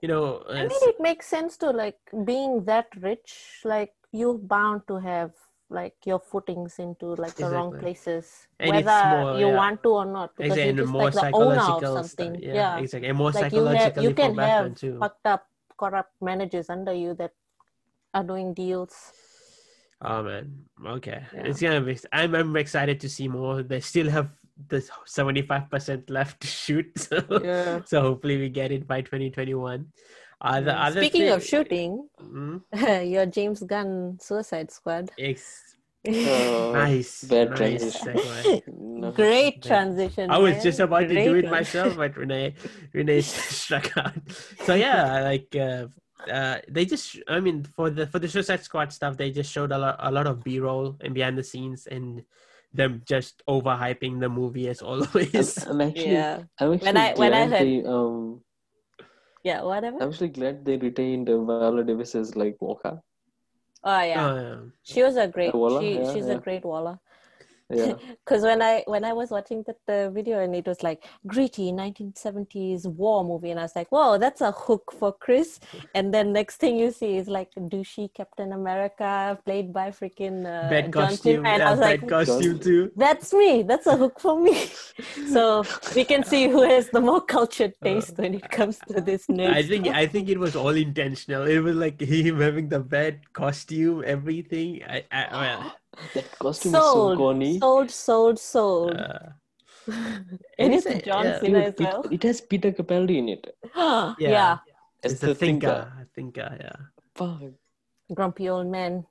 you know, I uh, mean, it makes sense to like being that rich, like you're bound to have like your footings into like the wrong places, And whether more, you yeah. want to or not, because exactly, you're just more like the owner of psychological something. stuff. Yeah, exactly, and more like you have you can have too. fucked up, corrupt managers under you that are doing deals. Oh man, okay. Yeah. It's gonna be. I'm I'm excited to see more. They still have the 75 percent left to shoot, so Yeah. so hopefully we get it by 2021. Uh, the other Speaking of shooting, Mm, your James Gunn Suicide Squad. ex- Uh, nice, bad nice transition. no. Great transition. I was man. just about to do Great it one. myself, but Renee Renee struck out. So yeah, like uh, uh, they just I mean for the for the Suicide Squad stuff, they just showed a lot a lot of B roll and behind the scenes and them just overhyping the movie as always. I'm, I'm actually, Yeah, I'm actually When I- when I heard- they um, yeah, whatever. I'm actually glad they retained uh, Viola Davis as like Waller. Oh yeah, Oh, yeah. she was a great. Waller, she yeah, she's yeah. a great Waller. Yeah, Because when I when I was watching that uh, video and it was like gritty 1970s war movie and I was like, whoa, that's a hook for Chris. And then next thing you see is like douchey Captain America played by freaking uh, bad costume. And I yeah, was bad like, costume too. that's me. That's a hook for me. so we can see who has the more cultured taste when it comes to this nerd Uh, I think stuff. I think it was all intentional. It was like him having the bad costume, everything. I, I well, that costume is so sold, corny. sold, sold, sold. uh, and it's it's John yeah. Cena Dude, as it, well. it has Peter Capaldi in it. yeah. yeah, As it's the a thinker, thinker. thinker. Yeah. Fuck, grumpy old man.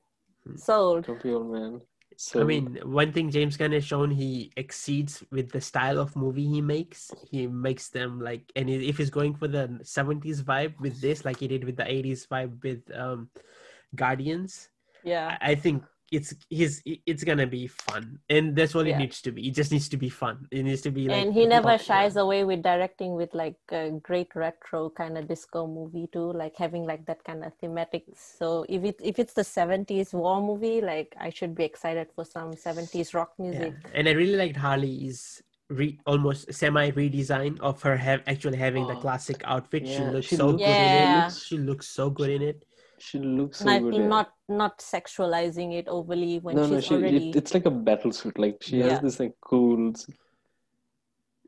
Hmm. Sold. grumpy old man. So I mean, one thing James Gunn has shown he exceeds with the style of movie he makes. He makes them like, and if he's going for the '70s vibe with this, like he did with the '80s vibe with um, Guardians, Yeah. I I think it's his. It's gonna be fun, and that's what Yeah. it needs to be. It just needs to be fun. It needs to be like. and he never pop- shies away with directing with like a great retro kind of disco movie too, like having like that kind of thematic. So if it if it's the seventies war movie, like I should be excited for some seventies rock Yeah. music. And I really liked Harley's re- almost semi redesign of her have actually having the Oh, classic outfit. she yeah, looks she so looks- good in Yeah. it. She looks so good in it. She looks so Not good. yeah. not not sexualizing it overly when no, no, she's she, already it, it's like a battle suit. Like she Yeah. has this like cool.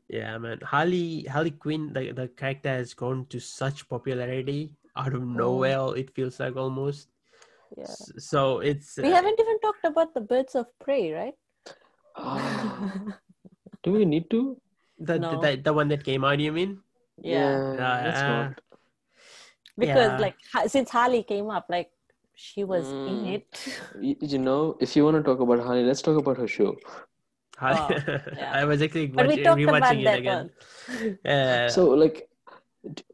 Yeah, man. Harley Harley Quinn, the, the character has grown to such popularity out of nowhere. It feels like almost. yeah. So it's We uh, haven't even talked about the birds of prey, right? Ah, do we need to? the, No. the the one that came out. You mean? yeah. that's Uh, not. Because Yeah. like since Harley came up, like she was in Mm. it. You know, if you want to talk about Harley, let's talk about her show. Oh, yeah. I was actually But we watching, rewatching it again. one. Uh, So, like,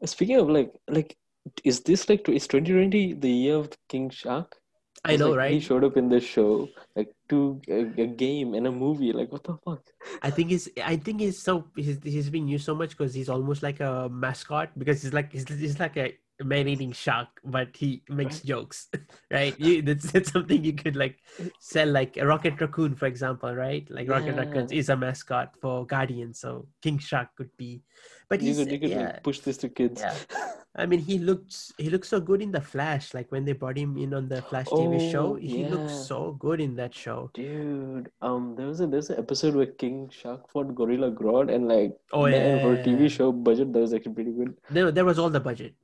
speaking of like, like is this like is 2020 the year of King Shark? I know, like He showed up in the show, like to a, a game and a movie. Like what the fuck? I think he's I think he's so he's he's being used so much because he's almost like a mascot because he's like he's, he's like a man eating shark, but he makes jokes, right? You, that's that's something you could like sell like a rocket raccoon, for example, right? Like rocket raccoons is a mascot for Guardian, so King Shark could be, but You he's could you could yeah. push this to kids. Yeah. I mean, he looks he looks so good in the Flash. Like when they brought him in on the Flash TV show, Oh, he looks yeah. so good in that show. Dude, um, there was a there's an episode where King Shark fought Gorilla Grodd, and like Oh, man, for a. TV show budget, that was actually pretty good. There, there was all the budget.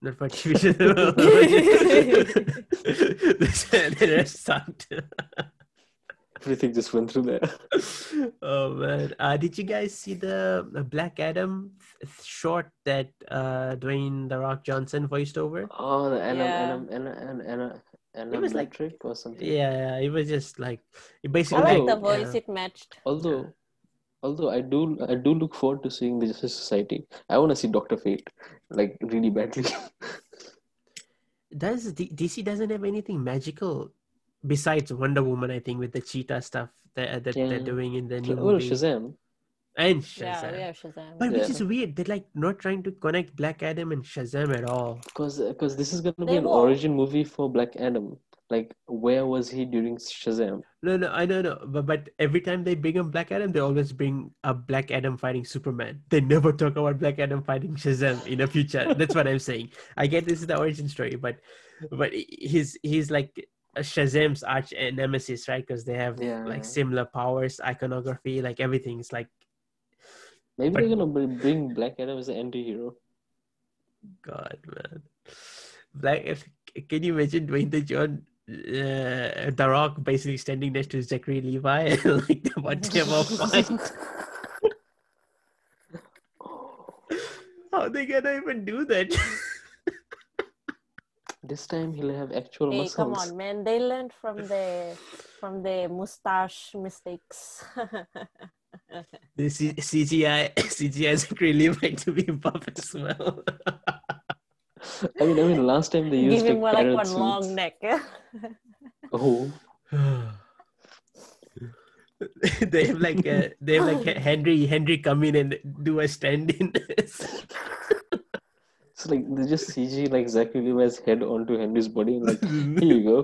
Not for TV show. the rest sucked. Everything just went through there. oh man! Uh, did you guys see the the Black Adam short that uh, Dwayne the Rock Johnson voiced over? Oh, the Anna, Yeah. Anna It was like- Metric or something. Yeah, yeah, it was just like it I basically. like the voice; yeah. it matched. Although, although I do, I do look forward to seeing the Justice Society. I want to see Doctor Fate, like really badly. Does D- DC doesn't have anything magical besides Wonder Woman? I think with the cheetah stuff that, that Yeah. they're doing in the new well, movie Shazam. and Yeah, Shazam. yeah, Shazam. But which is weird. They're like not trying to connect Black Adam and Shazam at all. Because because uh, this is gonna be They an won't. origin movie for Black Adam. Like, where was he during Shazam? No, no, I know, no. But, but every time they bring up Black Adam, they always bring up Black Adam fighting Superman. They never talk about Black Adam fighting Shazam in the future. That's what I'm saying. I get this is the origin story, but but he's he's like Shazam's arch nemesis, right? Because they have Yeah. like similar powers, iconography, like everything's like Maybe But- they're gonna bring Black Adam as an anti-hero. God, man. Black. If, can you imagine Dwayne the John, uh, The Rock, basically standing next to Zachary Levi and like the one team of fight? How they gonna even do that? This time he'll have actual Hey, muscles. come on, man! They learned from the from the mustache mistakes. the C- CGI, CGI Zachary Levi to be buff as well. I mean, I mean, last time they used Give him like one, like one suits. long neck. Oh, they have like uh, they have like Henry Henry come in and do a stand in. so like they just CG like Zachary Levi's head onto Henry's body and like here you go.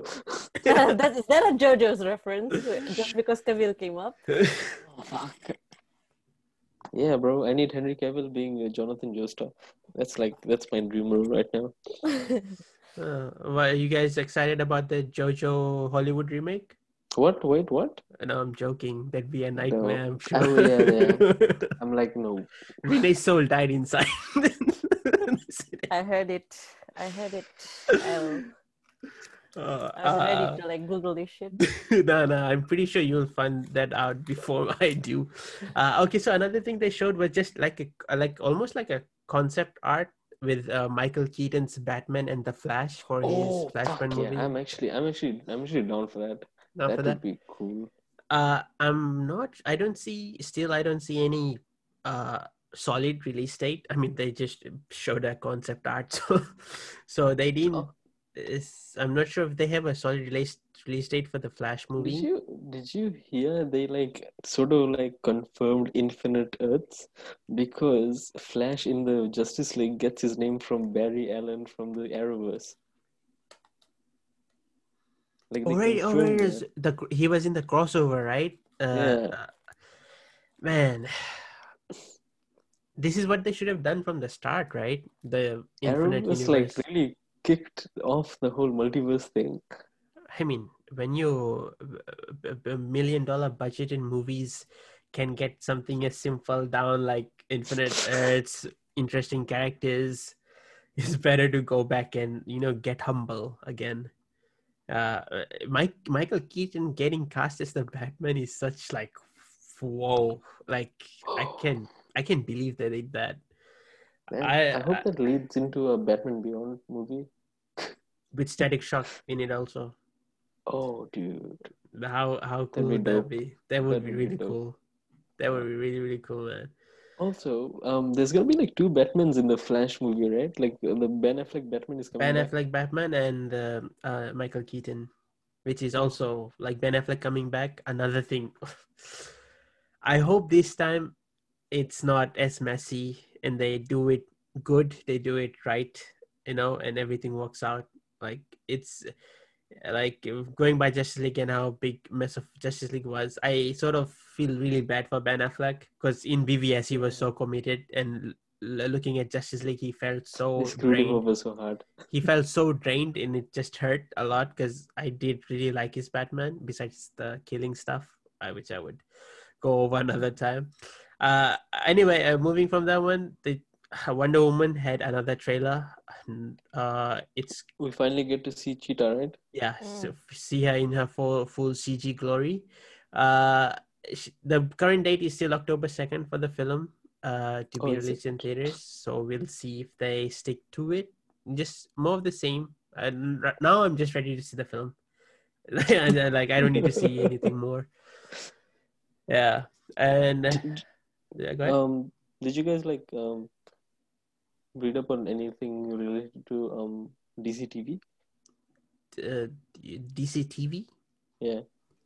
that is that a JoJo's reference? Just because Cavill came up. Oh, fuck. Yeah, bro. I need Henry Cavill being uh, Jonathan Joestar. That's like that's my dream role right now. Uh, well, are you guys excited about the JoJo Hollywood remake? What? Wait, what? No, I'm joking. That'd be a nightmare. I'm sure. Oh, yeah, I'm like, no. Renee's soul died inside. I heard it. I heard it. I, Uh, I was uh, ready to like Google this shit. no, no, I'm pretty sure you'll find that out before I do. Uh, okay, so another thing they showed was just like a like almost like a concept art with uh, Michael Keaton's Batman and the Flash for Oh, his fuck Flashpoint yeah! movie. I'm actually, I'm actually, I'm actually down for that. Now that for would that, be cool. uh, I'm not. I don't see. Still, I don't see any uh solid release date. I mean, they just showed a concept art, so so they didn't. Oh. It's, I'm not sure if they have a solid release release date for the Flash movie. Did you did you hear they like sort of like confirmed infinite Earths because Flash in the Justice League gets his name from Barry Allen from the Arrowverse. Like Oh right, oh right, the he was in the crossover, right? Uh, Yeah. uh, man, this is what they should have done from the start, right? The infinite Arrowverse universe. like really kicked off the whole multiverse thing. I mean, when you a- a million dollar budget in movies can get something as simple down like infinite Earths, interesting characters, it's better to go back and you know get humble again. Uh, Mike Michael Keaton getting cast as the Batman is such like whoa, like I can I can believe they did that Man, I- I, hope I- that leads into a Batman Beyond movie. With Static Shock in it also. Oh, dude. How how cool would that be? That would That be would be really dope. cool. That would be really really cool, man. Also, um, there's gonna be like two Batmans in the Flash movie, right? Like uh, the Ben Affleck Batman is coming Ben back. Affleck Batman and uh, uh, Michael Keaton, which is also like Ben Affleck coming back. Another thing. I hope this time it's not as messy and they do it good. They do it right, you know, and everything works out. Like it's like going by Justice League and how big mess of Justice League was. I sort of feel really bad for Ben Affleck because in BVS he was so committed and l- looking at Justice League he felt so him drained over so hard. he felt so drained and it just hurt a lot because I did really like his Batman besides the killing stuff, uh, which I would go over another time. Uh, anyway, uh, moving from that one, the Wonder Woman had another trailer. And, Uh, it's We finally get to see Cheetah, right? yeah, Mm. so see her in her full full CG glory. Uh, sh- the current date is still October second for the film. Uh, to Oh, be released in theaters. So we'll see if they stick to it. Just more of the same. And right now, I'm just ready to see the film. and, uh, like I don't need to see anything more. Yeah, and yeah, go ahead. Um, did you guys like um read up on anything related to um DC TV? uh, DC TV. Yeah,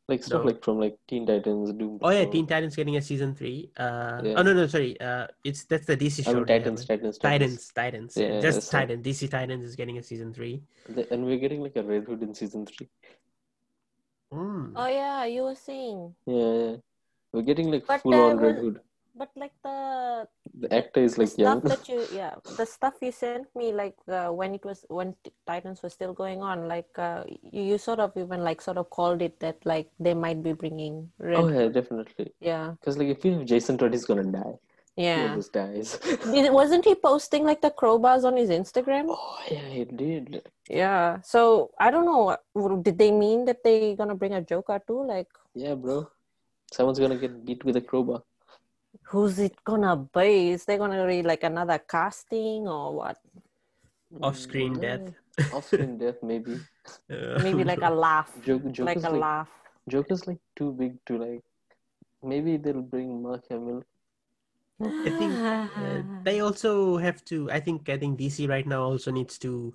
like stuff No. like from like Teen Titans, Doom. Oh yeah, Patrol. Teen Titans getting a season three. Uh, Yeah. oh no no sorry. Uh, it's that's the DC show. I mean they Titans, have. Titans, Titans, Titans. Yeah, just that's right. Titans. DC Titans is getting a season three. And we're getting like a Red Hood in season three. Mm. oh yeah, you were saying, Yeah, yeah. We're getting like But, full on Red Hood. But like the The actor is the like young. stuff that you yeah the stuff you sent me like uh, when it was when titans was still going on like uh, you, you sort of even like sort of called it that like they might be bringing red Oh yeah, definitely. yeah Because like if you have Jason Todd, he's gonna die. He yeah always dies. Wasn't he posting like the crowbars on his instagram oh yeah, he did. yeah so i don't know did they mean that they gonna bring a joker too like Yeah, bro. Someone's gonna get beat with a crowbar. Who's it gonna be is they gonna be like another casting or what Off-screen Mm, death. Off-screen death, maybe. Uh, maybe like a laugh Joke, Joker's like a like, laugh Joker's like too big to like. Maybe they'll bring Mark Hamill. I think uh, they also have to. I think I think DC right now also needs to,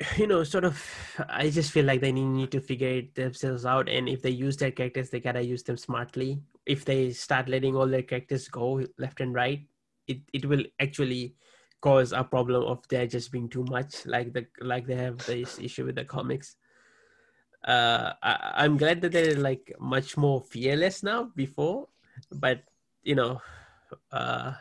you know, sort of. I just feel like they need, need to figure it themselves out, and if they use their characters, they gotta use them smartly. If they start letting all their characters go left and right, it it will actually cause a problem of there just being too much, like the like they have this issue with the comics. Uh, I, I'm glad that they're like much more fearless now. Before, but you know, uh,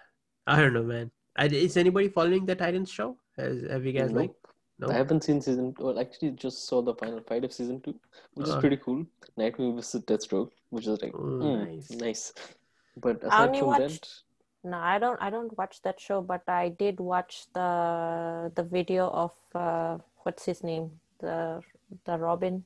I don't know, man. I, is anybody following the Titans show? Has, have you guys Nope. like? No. I haven't seen season. Well, actually, just saw the final fight of season two, which is Oh. pretty cool. Nightwing versus Deathstroke, which is like mm, nice. nice. But I aside only from watched- that, No, I don't. I don't watch that show, but I did watch the the video of uh, what's his name, the the Robin.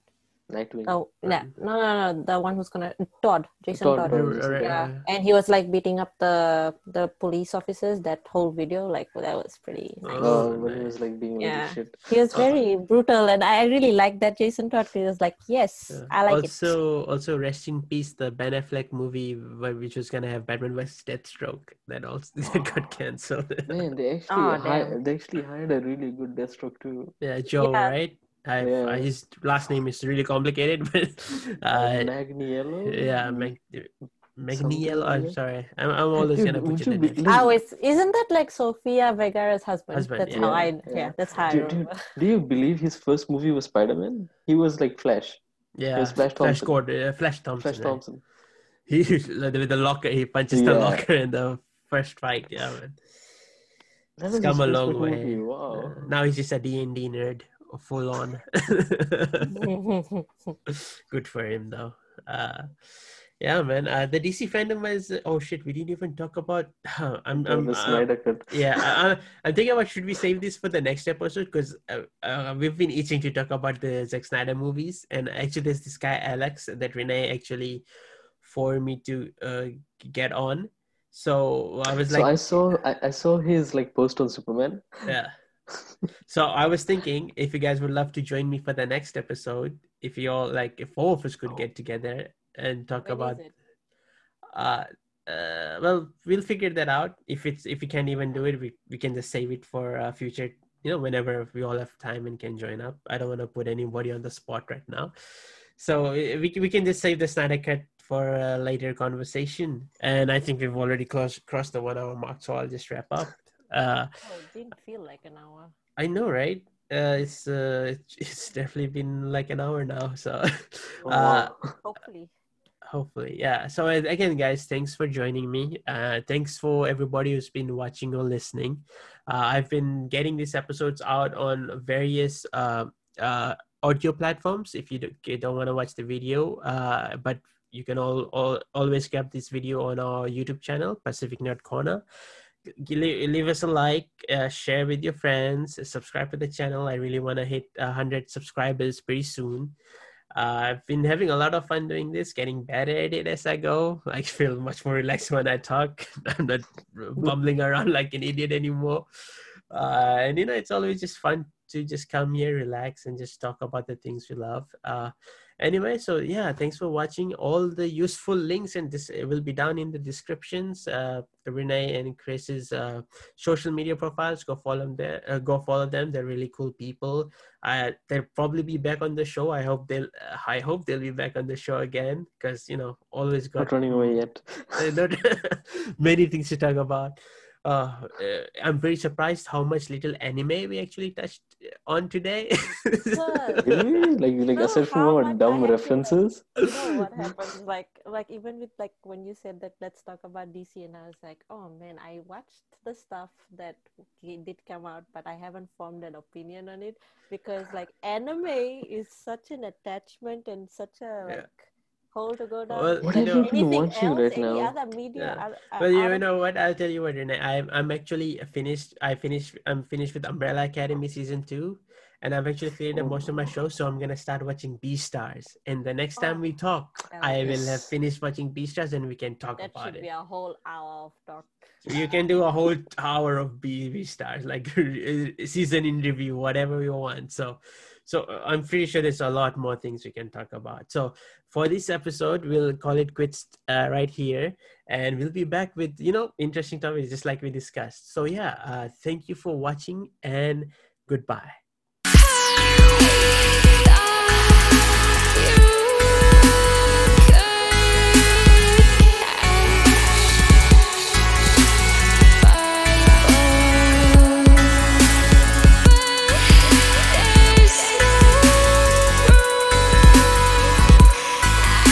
Nightwing. Oh, no, no, no, no, the one who's gonna Todd, Jason Todd, Todd. Todd, Jason uh, Yeah, uh, and he was like beating up the the police officers. That whole video, like that was pretty nice. Oh, when he was like being Yeah. little shit. He was very brutal, and I really liked that Jason Todd. He was like, "Yes, Yeah. I like it." also, also rest in peace the Ben Affleck movie, which was gonna have Batman vs Deathstroke. That also that got cancelled. Man, they actually Oh, hi- damn. they actually hired a really good Deathstroke too. yeah, Joe, Yeah. right? I, Yeah. his last name is really complicated, but uh, Magniello. yeah, Mag- Magniel. like I'm sorry, I'm, I'm always Dude, gonna would butcher you the name. Oh, it's isn't that like Sofia Vergara's husband? Husband, that's yeah. how I Yeah, yeah, yeah. that's how I Dude, dude, remember. do you believe his first movie was Spider Man? He was like Flash, Yeah, was Flash Flash Thompson. Gordon, uh, Flash Thompson. Flash right? Thompson. He with the locker, he punches the locker in the first fight. Yeah, man. That It's was come a long way. movie, Wow. Uh, now he's just a D and D nerd, full on. Good for him, though. Uh, yeah, man. Uh, the DC fandom is. Oh shit, we didn't even talk about. I'm. Yeah, I'm uh, Snyder yeah, I, I, I'm thinking about should we save this for the next episode because uh, uh, we've been itching to talk about the Zack Snyder movies, and actually there's this guy Alex that Renee actually for me to uh, get on. So I was so I saw I, I saw his like post on Superman. yeah. So I was thinking if you guys would love to join me for the next episode, if you all like, if all of us could get together and talk When about uh uh, well, we'll figure that out. If it's if we can't even do it, we, we can just save it for uh, future. You know, whenever we all have time and can join up. I don't want to put anybody on the spot right now, so we we can just save the Snyder cut for a later conversation. And I think we've already closed crossed the one hour mark, so I'll just wrap up. Uh, oh, it didn't feel like an hour. I know, right? Uh, it's uh, it's definitely been like an hour now. So, uh. Hopefully. hopefully yeah so again guys thanks for joining me uh thanks for everybody who's been watching or listening uh, i've been getting these episodes out on various uh, uh audio platforms if you, do, you don't want to watch the video uh but you can all, all always grab this video on our youtube channel pacific nerd corner leave, us a like uh, share with your friends subscribe to the channel i really want to hit 100 subscribers pretty soon uh, I've been having a lot of fun doing this, getting better at it as I go. I feel much more relaxed when I talk. I'm not bumbling around like an idiot anymore. Uh, and you know, it's always just fun to just come here, relax, and just talk about the things we love. Uh, anyway, so yeah, thanks for watching. All the useful links and this will be down in the descriptions. Uh, Renee and Chris's uh, social media profiles. Go follow them. There, uh, go follow them. They're really cool people. I they'll probably be back on the show. I hope they'll. Uh, I hope they'll be back on the show again because you know always got Not running away yet. not many things to talk about. Uh, uh, I'm very surprised how much little anime we actually touched on today. Really? Like like No, aside from our much I dumb had like- references. you know what happens like like even with like when you said that let's talk about dc and i was like oh man i watched the stuff that did come out but i haven't formed an opinion on it because like anime is such an attachment and such a Yeah. Like to go down Well, What you have know- you been anything watching else, right any now? other media Yeah. out- uh, well, you out know what? I'll tell you what, Renee. I'm I'm actually finished. I finished. I'm finished with Umbrella Academy season two, and I've actually cleared up most of my shows. So I'm gonna start watching Beastars. And the next time we talk, Oh, I will have finished watching Beastars, and we can talk that about should it. Should be a whole hour of talk So you can do a whole hour of B B stars, like season in review, whatever you want. So, so uh, I'm pretty sure there's a lot more things we can talk about. So for this episode, we'll call it quits uh, right here, and we'll be back with you know interesting topics just like we discussed. So yeah, uh, thank you for watching and goodbye.